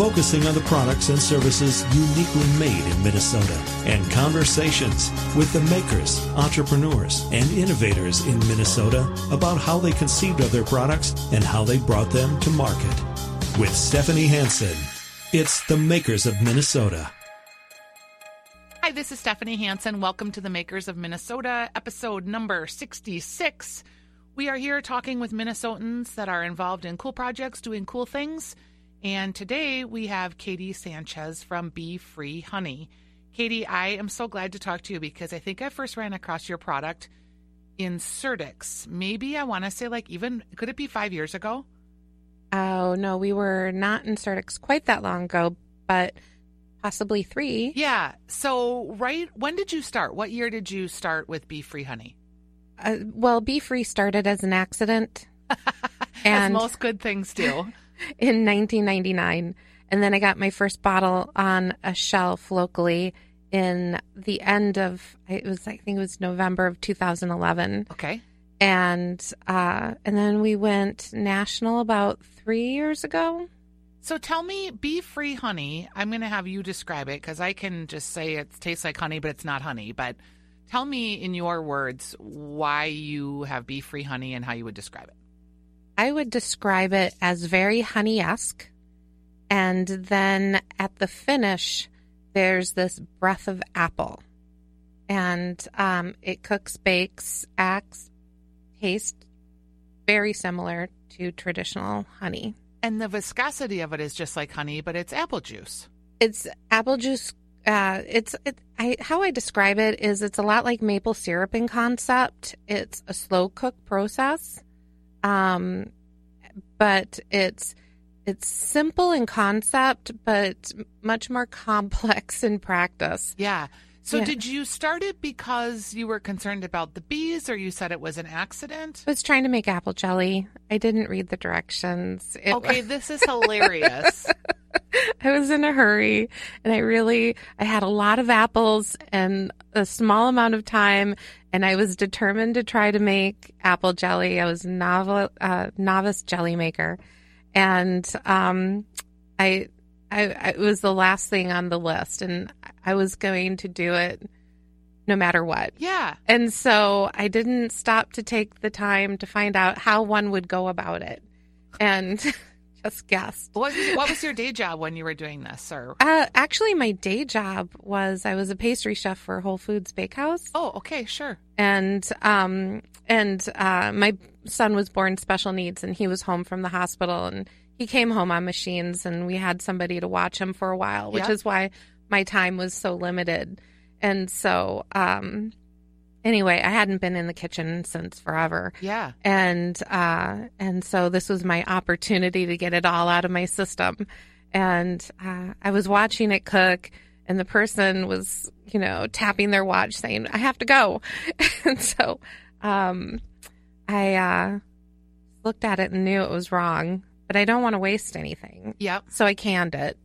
focusing on the products and services uniquely made in Minnesota, and conversations with the makers, entrepreneurs, and innovators in Minnesota about how they conceived of their products and how they brought them to market. With Stephanie Hansen, it's the makers of Minnesota. Hi, this is Stephanie Hansen. Welcome to the Makers of Minnesota, episode number 66. We are here talking with Minnesotans that are involved in cool projects, doing cool things. And today we have Katie Sanchez from Bee Free Honey. Katie, I am so glad to talk to you because I think I first ran across your product in Certix. Maybe I want to say, like, even could it be five years ago? Oh, no, we were not in Certix quite that long ago, but possibly three. Yeah. So, right, when did you start? What year did you start with Bee Free Honey? Uh, well, Bee Free started as an accident As And- most good things do. In 1999. And then I got my first bottle on a shelf locally in the end of, it was, I think it was November of 2011. Okay. And, uh, and then we went national about three years ago. So tell me, bee free honey. I'm going to have you describe it because I can just say it tastes like honey, but it's not honey. But tell me in your words why you have bee free honey and how you would describe it. I would describe it as very honey esque. And then at the finish, there's this breath of apple. And um, it cooks, bakes, acts, tastes very similar to traditional honey. And the viscosity of it is just like honey, but it's apple juice. It's apple juice. Uh, it's it, I, how I describe it is it's a lot like maple syrup in concept. It's a slow cook process, um, but it's it's simple in concept, but much more complex in practice. Yeah. So Yeah. did you start it because you were concerned about the bees or you said it was an accident? I was trying to make apple jelly. I didn't read the directions. It Okay, this is hilarious. I was in a hurry and I really I had a lot of apples and a small amount of time and I was determined to try to make apple jelly. I was a novel, uh, novice jelly maker and um I, I I it was the last thing on the list and I was going to do it no matter what. yeah. And so I didn't stop to take the time to find out how one would go about it and just guessed. What, what was your day job when you were doing this? Or Uh, actually, my day job was I was a pastry chef for Whole Foods Bakehouse, oh, okay, sure. and um, and uh, my son was born special needs, and he was home from the hospital, and he came home on machines, and we had somebody to watch him for a while, which Yeah. is why my time was so limited, and so um, anyway, I hadn't been in the kitchen since forever, Yeah. and uh, and so this was my opportunity to get it all out of my system. And uh, I was watching it cook, and the person was, you know, tapping their watch, saying, "I have to go." and so, um, I uh, looked at it and knew it was wrong, but I don't want to waste anything, Yep. so I canned it.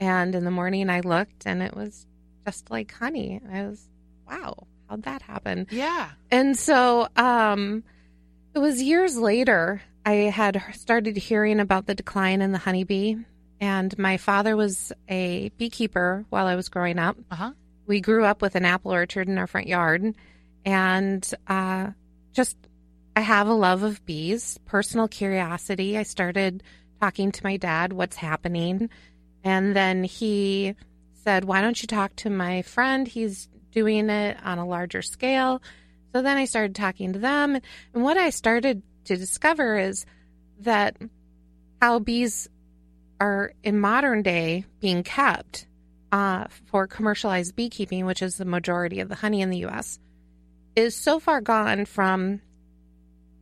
And in the morning, I looked, and it was just like honey. I was, wow, how'd that happen? Yeah. And so um, it was years later, I had started hearing about the decline in the honeybee. And my father was a beekeeper while I was growing up. Uh huh. We grew up with an apple orchard in our front yard. And uh, just, I have a love of bees, personal curiosity. I started talking to my dad, what's happening. And then he said, Why don't you talk to my friend? He's doing it on a larger scale. So then I started talking to them. And what I started to discover is that how bees are in modern day being kept uh, for commercialized beekeeping, which is the majority of the honey in the US, is so far gone from,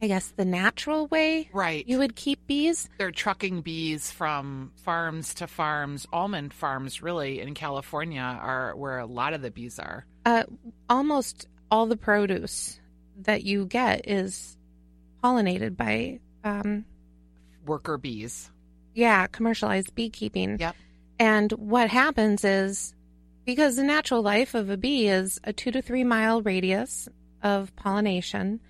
I guess, the natural way Right. you would keep bees. They're trucking bees from farms to farms. Almond farms, really, in California, are where a lot of the bees are. Uh, almost all the produce that you get is pollinated by um, worker bees. Yeah, commercialized beekeeping. Yep. And what happens is because the natural life of a bee is a two to three mile radius of pollination,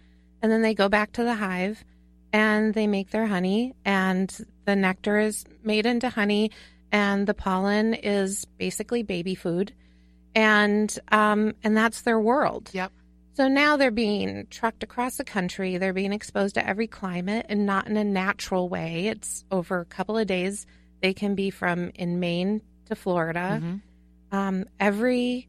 and then they go back to the hive and they make their honey, and the nectar is made into honey, and the pollen is basically baby food, and um, and that's their world. Yep. So now they're being trucked across the country. They're being exposed to every climate and not in a natural way. It's over a couple of days. They can be from in Maine to Florida. Mhm. Um, every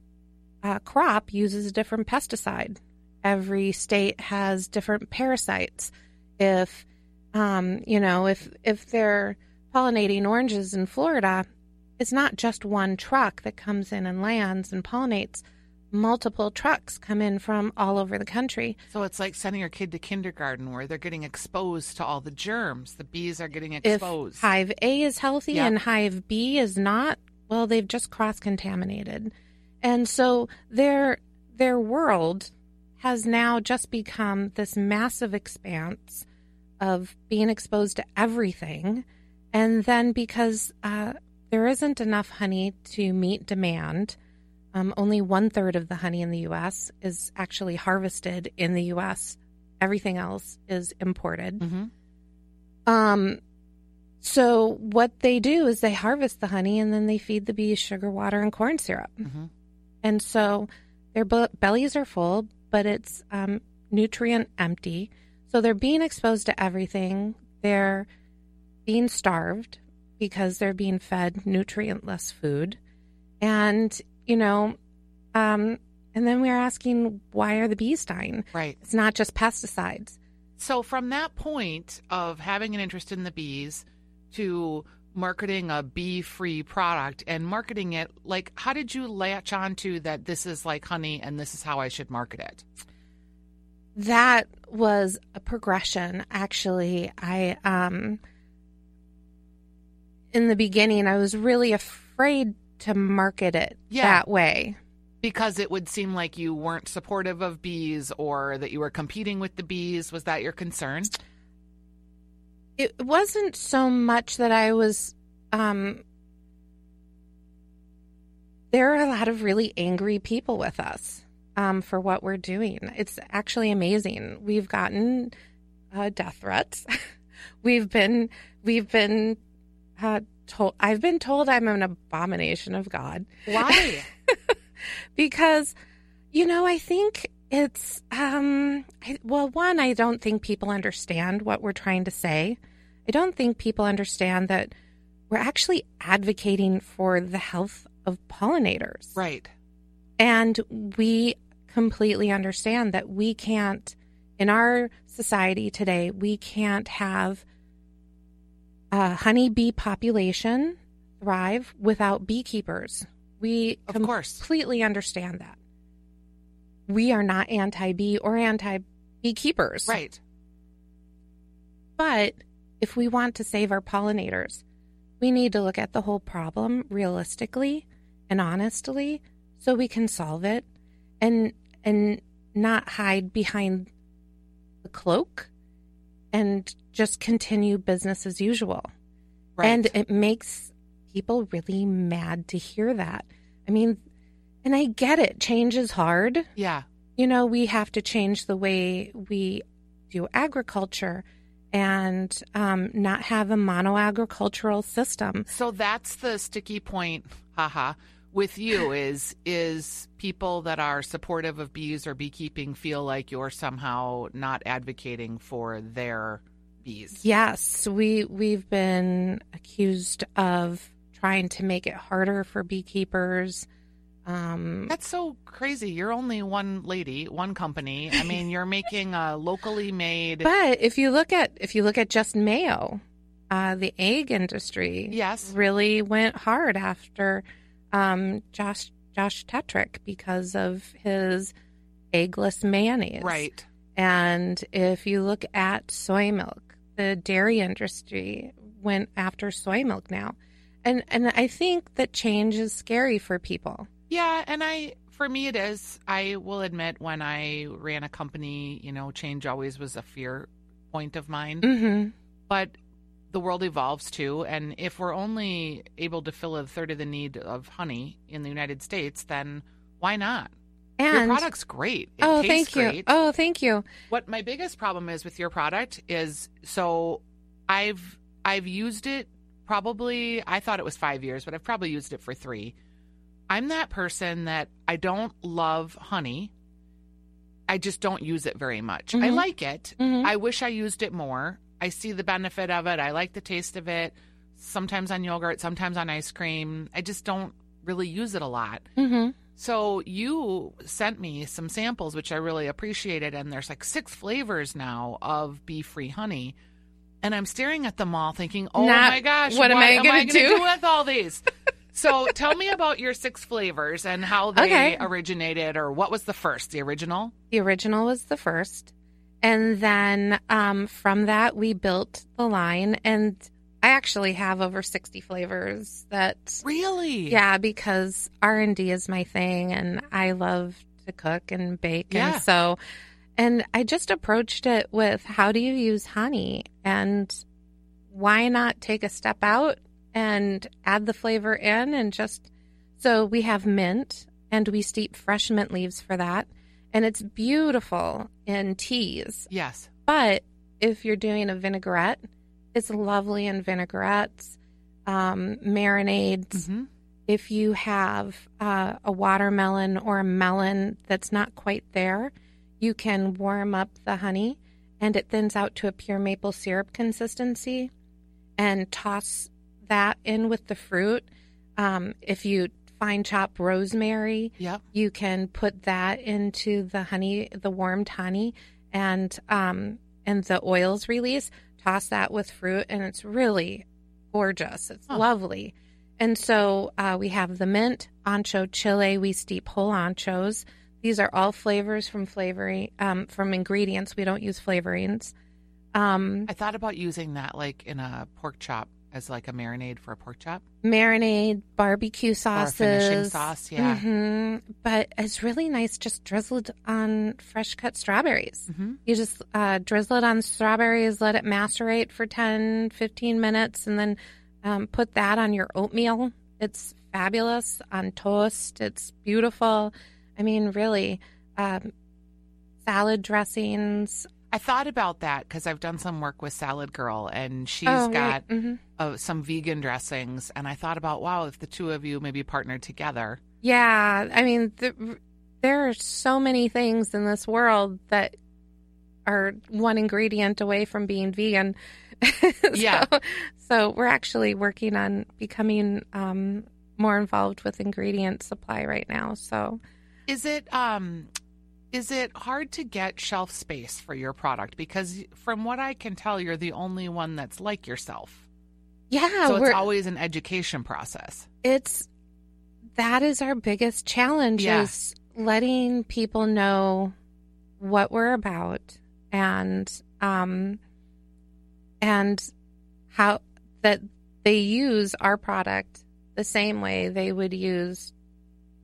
uh, crop uses a different pesticide. Every state has different parasites. If um, you know, if if they're pollinating oranges in Florida, it's not just one truck that comes in and lands and pollinates. Multiple trucks come in from all over the country. So it's like sending your kid to kindergarten where they're getting exposed to all the germs. The bees are getting If exposed. hive A is healthy and hive B is not, well, they've just cross contaminated, and so their their world has now just become this massive expanse of being exposed to everything, and then because uh, there isn't enough honey to meet demand. Um, only one third of the honey in the U.S. is actually harvested in the U.S. Everything else is imported. Mhm. Um, so what they do is they harvest the honey and then they feed the bees sugar water and corn syrup. Mhm. And so their be- bellies are full, but it's um, nutrient empty. So they're being exposed to everything. They're being starved because they're being fed nutrientless food. And, you know, um, and then we're asking, why are the bees dying? Right. It's not just pesticides. So from that point of having an interest in the bees to marketing a bee-free product and marketing it, like how did you latch on to that this is like honey and this is how I should market it? that was a progression actually i um in the beginning i was really afraid to market it Yeah. that way Because it would seem like you weren't supportive of bees or that you were competing with the bees. Was that your concern? it wasn't so much that i was um there are a lot of really angry people with us um, for what we're doing. It's actually amazing. We've gotten uh, death threats. we've been we've been told. I've been told I'm an abomination of God Why? because you know I think it's um I, well one I don't think people understand what we're trying to say. I don't think people understand that we're actually advocating for the health of pollinators. right. And we completely understand that we can't, in our society today, we can't have Uh, a honeybee population thrive without beekeepers. We Of course. completely understand that. We are not anti bee or anti beekeepers. Right. But if we want to save our pollinators, we need to look at the whole problem realistically and honestly so we can solve it and and not hide behind the cloak and just continue business as usual. Right. And it makes people really mad to hear that. I mean, and I get it. Change is hard yeah. you know, we have to change the way we do agriculture and um, not have a mono agricultural system. So that's the sticky point, haha, with you is is people that are supportive of bees or beekeeping feel like you're somehow not advocating for their bees. Yes, we we've been accused of trying to make it harder for beekeepers. Um, That's so crazy. You're only one lady, one company. I mean, you're making a locally made but if you look at if you look at just Mayo, uh, the egg industry, Yes. really went hard after um, Josh Josh Tetrick because of his eggless mayonnaise. right. And if you look at soy milk, the dairy industry went after soy milk now. And and I think that change is scary for people. Yeah, and I for me it is. I will admit when I ran a company, you know, change always was a fear point of mine. Mm-hmm. But the world evolves too, and if we're only able to fill a third of the need of honey in the United States, then why not? Your And product's great. It oh, tastes thank you. great. Oh, thank you. What my biggest problem is with your product is so I've I've used it probably I thought it was 5 years, but I've probably used it for 3. I'm that person that I don't love honey. I just don't use it very much. I Mhm. like it. Mhm. I wish I used it more. I see the benefit of it. I like the taste of it. Sometimes on yogurt, sometimes on ice cream. I just don't really use it a lot. hmm So you sent me some samples, which I really appreciated, and there's like six flavors now of bee free honey. And I'm staring at them all, thinking, "Oh Not, my gosh, what am I gonna I gonna do?" with all these?" so tell me about your six flavors and how they Okay. originated, or what was the first, the original? The original was the first. And then um, from that, we built the line. And I actually have over 60 flavors that, Really? yeah, because R&D is my thing and I love to cook and bake. Yeah. And so, and I just approached it with how do you use honey? And why not take a step out and add the flavor in and just so we have mint and we steep fresh mint leaves for that and it's beautiful in teas Yes. but if you're doing a vinaigrette it's lovely in vinaigrettes um, marinades hmm if you have uh, a watermelon or a melon that's not quite there, you can warm up the honey and it thins out to a pure maple syrup consistency and toss that in with the fruit. Um, if you fine chop rosemary, Yep. you can put that into the honey, the warmed honey, and um, and the oils release. Toss that with fruit, and it's really gorgeous. It's Huh. lovely. And so uh, we have the mint, ancho chile. We steep whole anchos. These are all flavors from flavoring um, from ingredients. We don't use flavorings. Um, I thought about using that like in a pork chop as like a marinade for a pork chop. marinade, barbecue sauces, finishing sauce, yeah. hmm But it's really nice just drizzled on fresh cut strawberries. Mm-hmm. You just uh, drizzle it on strawberries, let it macerate for 10, 15 minutes, and then um, put that on your oatmeal. It's fabulous on toast. It's beautiful. I mean, really, um, salad dressings. I thought about that because I've done some work with Salad Girl, and she's Oh, got right. Mhm. uh, some vegan dressings. And I thought about, wow, if the two of you maybe partnered together. Yeah, I mean, the, there are so many things in this world that are one ingredient away from being vegan. So- Yeah. So, we're actually working on becoming um, more involved with ingredient supply right now. So, Is it um, is it hard to get shelf space for your product? Because from what I can tell, you're the only one that's like yourself. yeah, so it's always an education process. it's that is our biggest challenge Yeah. is letting people know what we're about and um and how that they use our product the same way they would use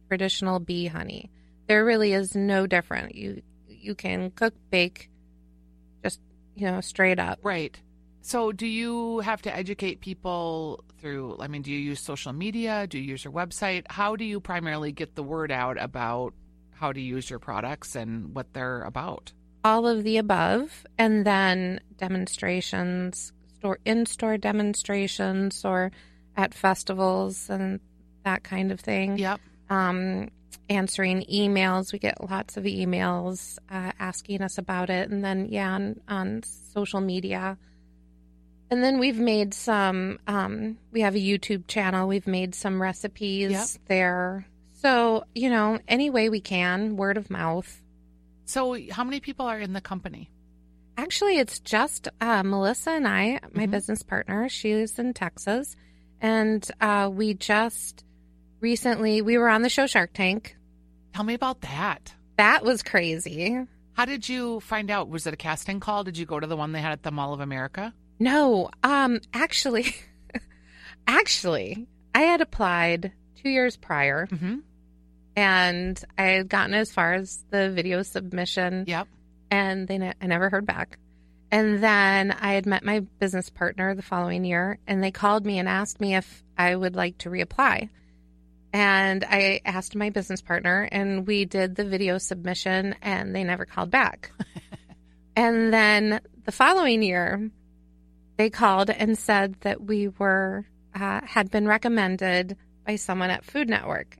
traditional bee honey. There really is no different. You you can cook bake just you know straight up. Right. So, do you have to educate people through? I mean, do you use social media? Do you use your website? How do you primarily get the word out about how to use your products and what they're about? all of the above and then demonstrations store in-store demonstrations or at festivals and that kind of thing Yep. um, answering emails we get lots of emails uh, asking us about it and then yeah on, on social media and then we've made some um, we have a youtube channel we've made some recipes Yep. there so you know any way we can word of mouth So, how many people are in the company? Actually, it's just uh, Melissa and I, my Mhm. business partner. She's in Texas, and uh, we just recently we were on the show Shark Tank. Tell me about that. That was crazy. How did you find out? Was it a casting call? Did you go to the one they had at the Mall of America? No, um, actually, actually, I had applied two years prior, Mm-hmm. and I had gotten as far as the video submission. Yep. and they ne- I never heard back. And then I had met my business partner the following year, and they called me and asked me if I would like to reapply. And I asked my business partner, and we did the video submission, and they never called back. and then the following year, they called and said that we were uh, had been recommended by someone at Food Network,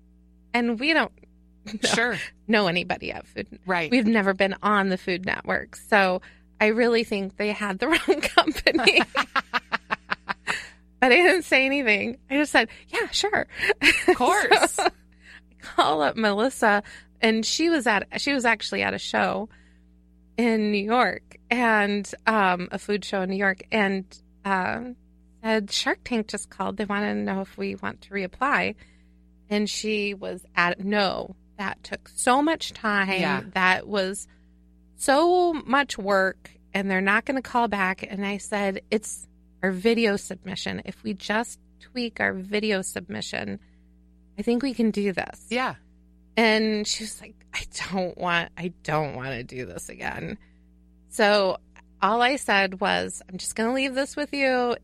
and we don't know, Sure. know anybody at Food. Right. We've never been on the Food Network, so I really think they had the wrong company. but I didn't say anything. I just said, "Yeah, sure." Of course. So, I call up Melissa, and she was at she was actually at a show in New York, and um, a food show in New York, and uh, said Shark Tank just called. They want to know if we want to reapply, and she was at no. That took so much time. Yeah. That was so much work, and they're not going to call back. And I said, it's our video submission. If we just tweak our video submission, I think we can do this. yeah. And she was like, I don't want, I don't want to do this again. So all I said was, I'm just going to leave this with you.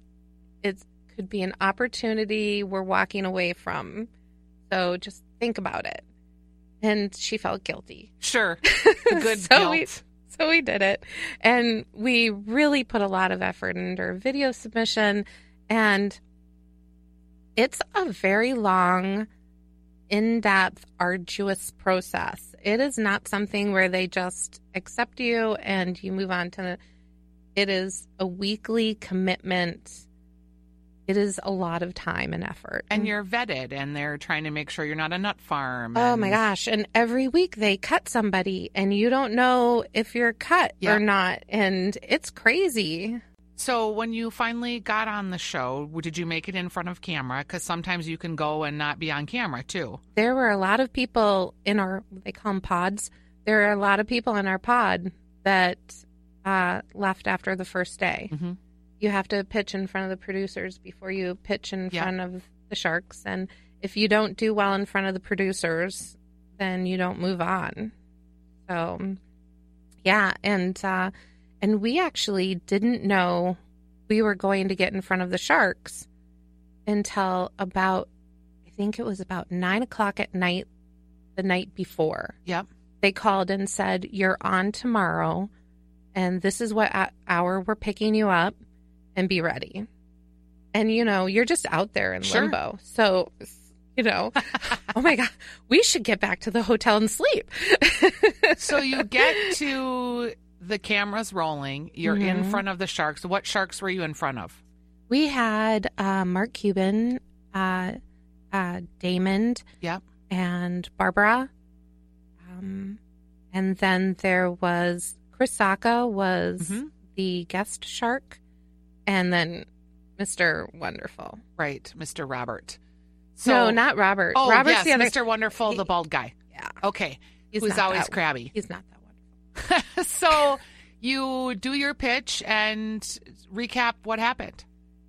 It could be an opportunity we're walking away from. So just think about it. And she felt guilty. Sure. Good So guilt. we- So we did it. And we really put a lot of effort into our video submission. And it's a very long, in depth, arduous process. It is not something where they just accept you and you move on to the. It is a weekly commitment. It is a lot of time and effort. and you're vetted, and they're trying to make sure you're not a nut farm. Oh my gosh. And every week they cut somebody and you don't know if you're cut Yeah. or not. And it's crazy. So when you finally got on the show, did you make it in front of camera? Because sometimes you can go and not be on camera too. There were a lot of people in our, they call them pods. There are a lot of people in our pod that uh, left after the first day. Mhm. You have to pitch in front of the producers before you pitch in Yeah. front of the sharks. And if you don't do well in front of the producers, then you don't move on. So, yeah, and uh, and we actually didn't know we were going to get in front of the sharks until about I think it was about nine o'clock at night, the night before. Yep. They called and said, "You're on tomorrow, and this is what hour we're picking you up, and be ready." And you know, you're just out there in Sure. limbo, so you know, oh my god, we should get back to the hotel and sleep. So you get to the cameras rolling. You're in Mhm. front of the sharks. What sharks were you in front of? We had uh, Mark Cuban, uh, uh, Daymond, Yep. and Barbara. Um, and then there was Chris Sacca was Mhm. the guest shark, and then Mr. Wonderful. Right, Mr. Robert. So, no, not Robert. Oh, Robert's yes, the other. Mr. Wonderful, the bald guy. Yeah, Okay, he's who's always crabby. He's not that wonderful. so you do your pitch and recap what happened.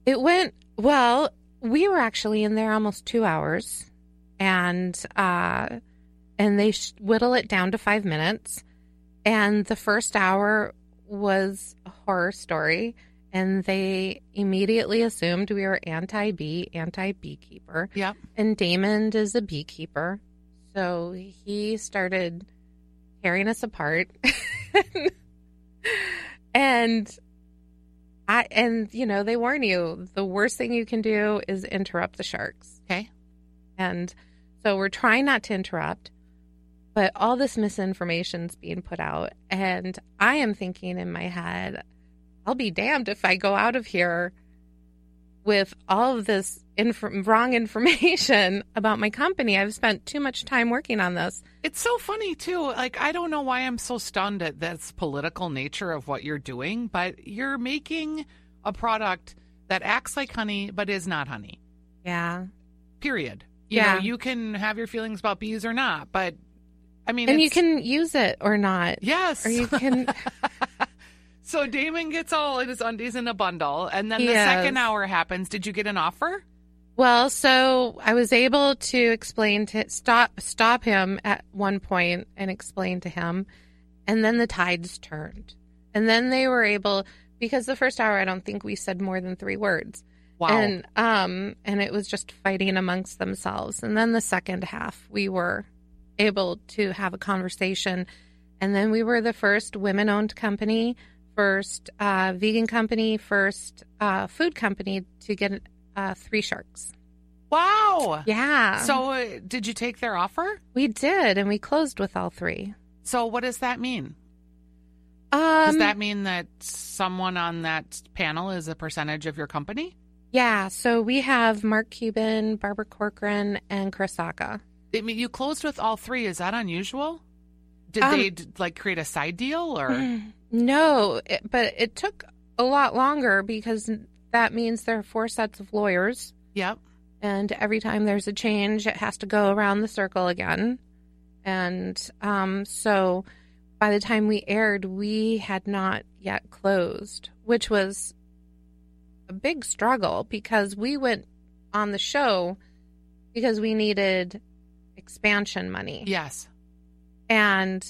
It went well. We were actually in there almost two hours, and uh, and they sh- whittle it down to five minutes. And the first hour was a horror story, and they immediately assumed we were anti bee, anti beekeeper. Yep. And Daymond is a beekeeper, so he started tearing us apart. and I and you know, they warn you the worst thing you can do is interrupt the sharks. Okay. And so we're trying not to interrupt, but all this misinformation's being put out and I am thinking in my head, I'll be damned if I go out of here with all of this inf- wrong information about my company. I've spent too much time working on this. It's so funny too. Like I don't know why I'm so stunned at this political nature of what you're doing, but you're making a product that acts like honey but is not honey. Yeah. Period. You Yeah. know, you can have your feelings about bees or not, but I mean, And you can use it or not. yes, Or you can so Daymond gets all in his undies in a bundle, and then the Yes. second hour happens. Did you get an offer? Well, so I was able to explain to stop stop him at one point and explain to him, and then the tides turned, and then they were able because the first hour I don't think we said more than three words. Wow. And um and it was just fighting amongst themselves. And then the second half we were able to have a conversation. And then we were the first women owned company, first uh, vegan company, first uh, food company to get uh, three sharks. wow. Yeah. So, uh, did you take their offer? we did, and we closed with all three. So, what does that mean? Um, Does that mean that someone on that panel is a percentage of your company? Yeah. So we have Mark Cuban, Barbara Corcoran, and Chris Sacca. I mean, you closed with all three. Is that unusual? Did Um, they like create a side deal or? No, it, but it took a lot longer because that means there are four sets of lawyers, Yep. and every time there's a change, it has to go around the circle again. And um, so by the time we aired, we had not yet closed, which was a big struggle because we went on the show because we needed expansion money. Yes. And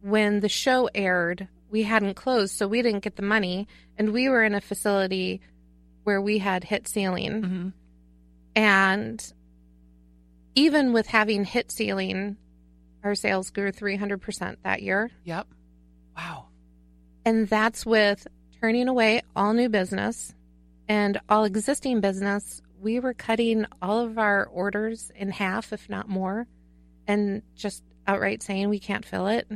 when the show aired, we hadn't closed, so we didn't get the money. And we were in a facility where we had hit ceiling. hmm And even with having hit ceiling, our sales grew 300% that year. Yep. Wow. And that's with turning away all new business and all existing business. We were cutting all of our orders in half, if not more, and just outright saying we can't fill it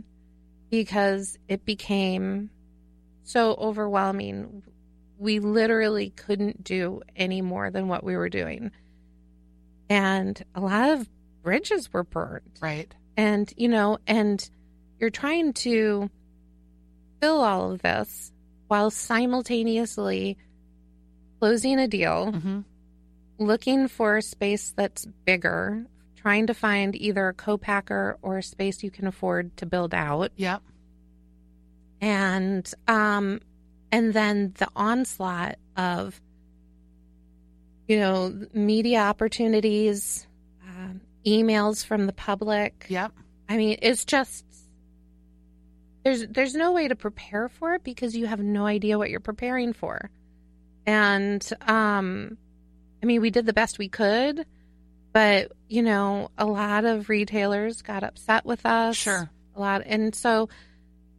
because it became so overwhelming. We literally couldn't do any more than what we were doing. And a lot of bridges were burned Right. and you know and you're trying to fill all of this while simultaneously closing a deal hmm looking for a space that's bigger trying to find either a co-packer or a space you can afford to build out Yep. and um and then the onslaught of you know media opportunities um, emails from the public Yep. I mean, it's just there's there's no way to prepare for it because you have no idea what you're preparing for. And um I mean, we did the best we could, but you know, a lot of retailers got upset with us. Sure. A lot and so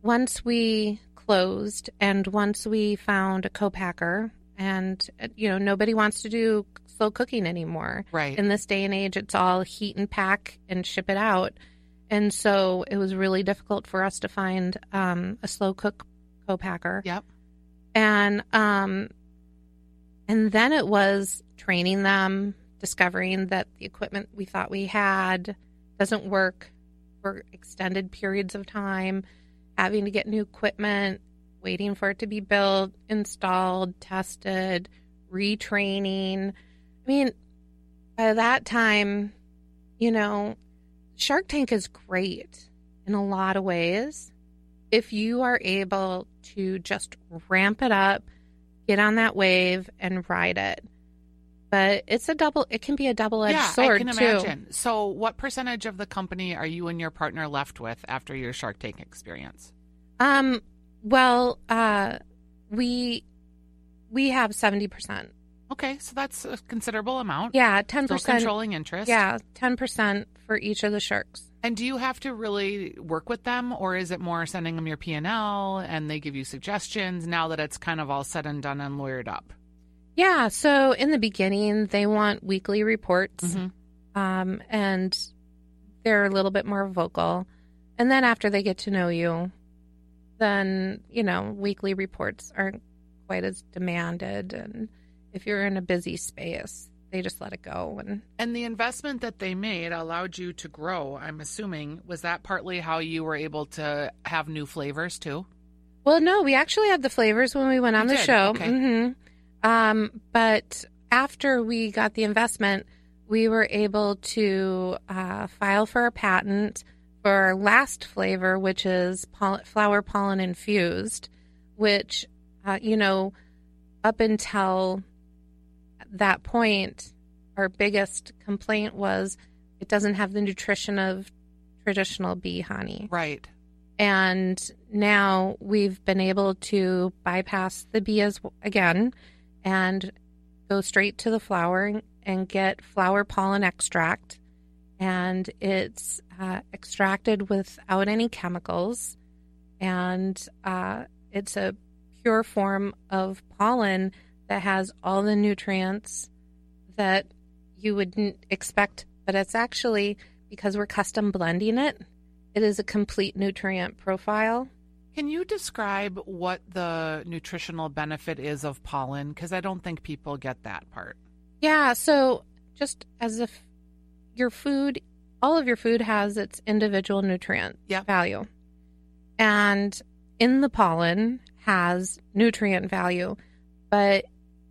once we closed and once we found a co-packer and you know, nobody wants to do slow cooking anymore Right. in this day and age it's all heat and pack and ship it out and so it was really difficult for us to find um, a slow cook co-packer Yep. and um and then it was training them discovering that the equipment we thought we had doesn't work for extended periods of time having to get new equipment waiting for it to be built installed tested retraining i mean by that time you know shark tank is great in a lot of ways if you are able to just ramp it up, get on that wave and ride it. But it's a double it can be a double edged yeah, sword I can too. imagine. So, what percentage of the company are you and your partner left with after your Shark Tank experience? Um well, uh we we have seventy percent. Okay, so that's a considerable amount. Yeah, ten Still percent controlling interest. Yeah, ten percent for each of the sharks. And do you have to really work with them, or is it more sending them your P and L and they give you suggestions now that it's kind of all said and done and lawyered up? Yeah, so in the beginning they want weekly reports. Mhm. um, and they're a little bit more vocal. And then after they get to know you, then you know weekly reports aren't quite as demanded. And if you're in a busy space, they just let it go. And And the investment that they made allowed you to grow. I'm assuming was that partly how you were able to have new flavors too. well, no, we actually had the flavors when we went on You the did? show. Okay. hmm Um, but after we got the investment, we were able to uh, file for a patent for our last flavor, which is poll- flower pollen infused, which, uh, you know, up until that point, our biggest complaint was it doesn't have the nutrition of traditional bee honey. Right. And now we've been able to bypass the bees again and go straight to the flower and get flower pollen extract. And it's uh, extracted without any chemicals. And uh, it's a pure form of pollen that has all the nutrients that you wouldn't expect, but it's actually because we're custom blending it, it is a complete nutrient profile. Can you describe what the nutritional benefit is of pollen? Because I don't think people get that part. Yeah, so just as if your food, all of your food has its individual nutrient Yep. value. And in the pollen has nutrient value. But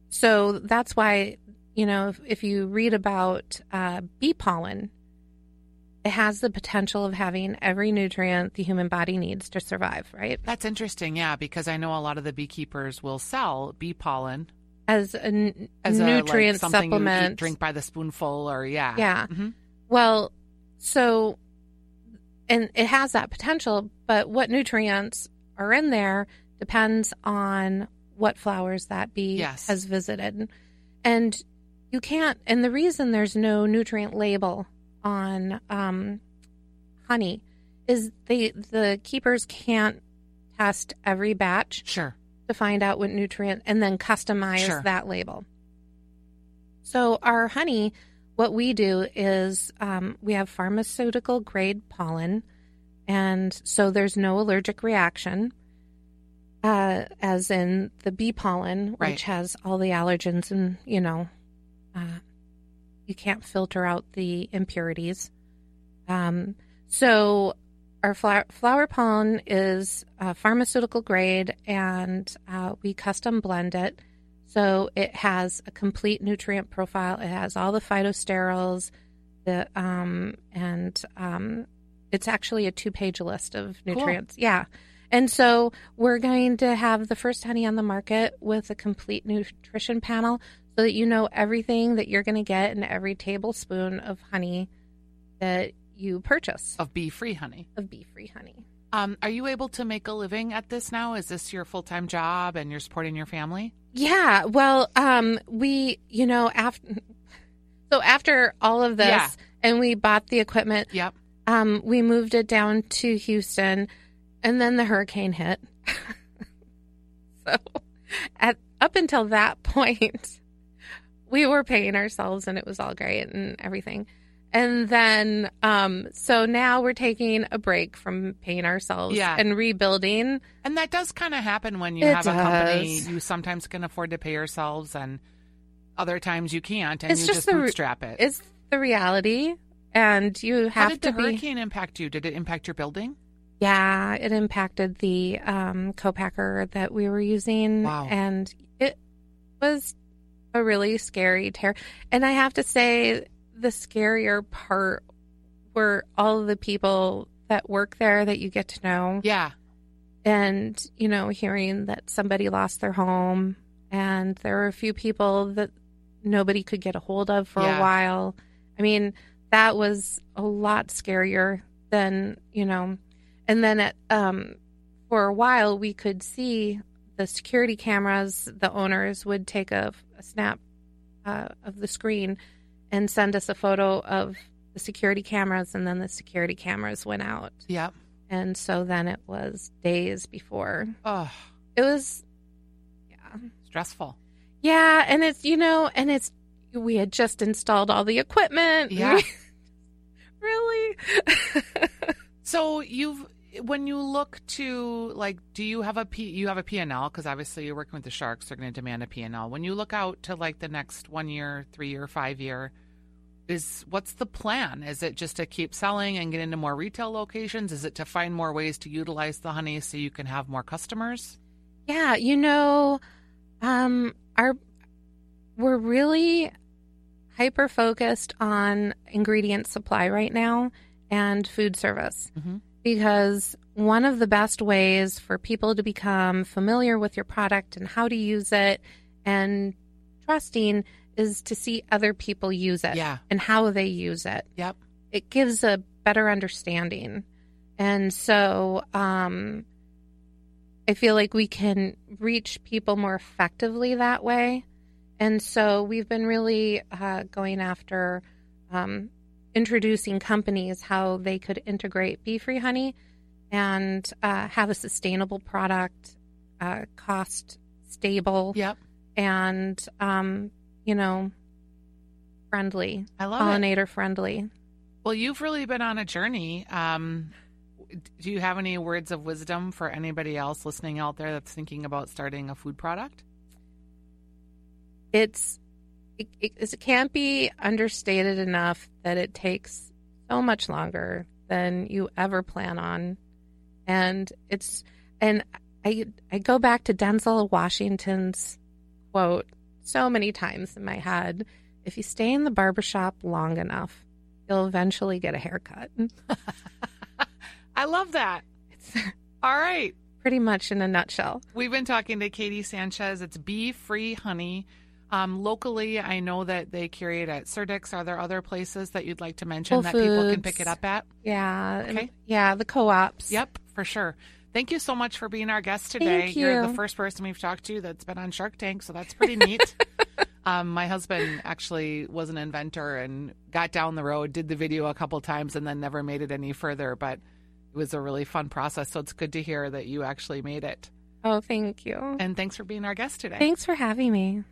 so that's why, you know, if, if you read about uh, bee pollen, it has the potential of having every nutrient the human body needs to survive, right? That's interesting, yeah, because I know a lot of the beekeepers will sell bee pollen As a n- as nutrient a, like, supplement. drink by the spoonful, or yeah, Yeah. Mhm. Well, so, and it has that potential, but what nutrients are in there depends on what flowers that bee Yes. has visited. And you can't, and the reason there's no nutrient label on um, honey is they the keepers can't test every batch Sure. to find out what nutrient and then customize Sure. that label. So, our honey, what we do is um, we have pharmaceutical grade pollen, and so there's no allergic reaction, uh, as in the bee pollen, Right. which has all the allergens and, you know, uh, you can't filter out the impurities. Um, so, our flower, flower pollen is uh, pharmaceutical grade, and uh, we custom blend it. So it has a complete nutrient profile. It has all the phytosterols, the um, and um, it's actually a two-page list of Cool. nutrients. Yeah, and so we're going to have the first honey on the market with a complete nutrition panel, so that you know everything that you're going to get in every tablespoon of honey that you purchase Of bee free honey. of bee-free honey. Um, are you able to make a living at this now? Is this your full time job and you're supporting your family? Yeah, well, um, we, you know, after so after all of this, Yeah. and we bought the equipment, Yep. um, we moved it down to Houston, and then the hurricane hit. so, at up until that point, we were paying ourselves, and it was all great and everything. And then, um, so now we're taking a break from paying ourselves Yeah. and rebuilding. And that does kind of happen when you It have a company. You sometimes can afford to pay yourselves, and other times you can't, and It's you just just, the bootstrap it. It's the reality, and you How have did to the be. hurricane impact you? Did it impact your building? Yeah, it impacted the um, co-packer that we were using, Wow. and it was a really scary terror. And I have to say, the scarier part were all of the people that work there that you get to know, Yeah. and you know, hearing that somebody lost their home, and there were a few people that nobody could get a hold of for Yeah. a while. I mean, that was a lot scarier than you know. And then at, um, for a while, we could see the security cameras. The owners would take a, a snap uh, of the screen and send us a photo of the security cameras, and then the security cameras went out. Yep. And so then it was days before. Oh, It was, yeah. stressful. Yeah. And it's, you know, and it's, we had just installed all the equipment. Yeah. really? So you've when you look to like, do you have a P? You have a P and L because obviously you're working with the sharks. They're going to demand a P and L. When you look out to like the next one year, three year, five year, is what's the plan? Is it just to keep selling and get into more retail locations? Is it to find more ways to utilize the honey so you can have more customers? Yeah, you know, um, our we're really hyper focused on ingredient supply right now and food service Mhm. Because one of the best ways for people to become familiar with your product and how to use it and trusting is to see other people use it Yeah. and how they use it Yep. it gives a better understanding. And so um, I feel like we can reach people more effectively that way. And so we've been really uh, going after um, introducing companies how they could integrate bee free honey and uh, have a sustainable product, uh, cost stable, Yep. and, um, you know, friendly, I love it. pollinator friendly. Well, you've really been on a journey. Um, do you have any words of wisdom for anybody else listening out there that's thinking about starting a food product? it's it, it, it can't be understated enough that it takes so much longer than you ever plan on and it's and i i go back to denzel washington's quote so many times in my head if you stay in the barbershop long enough you'll eventually get a haircut I love that. it's All right. pretty much in a nutshell We've been talking to Katie Sanchez. It's bee free honey. Um, locally, I know that they carry it at Surdyk's. Are there other places that you'd like to mention Whole that people can pick it up at? yeah Okay. yeah the co-ops Yep, for sure. Thank you so much for being our guest today. Thank You're the first person we've talked to that's been on Shark Tank, so that's pretty neat. um, my husband actually was an inventor and got down the road, did the video a couple times, and then never made it any further. But it was a really fun process. So it's good to hear that you actually made it. oh thank you And thanks for being our guest today. thanks for having me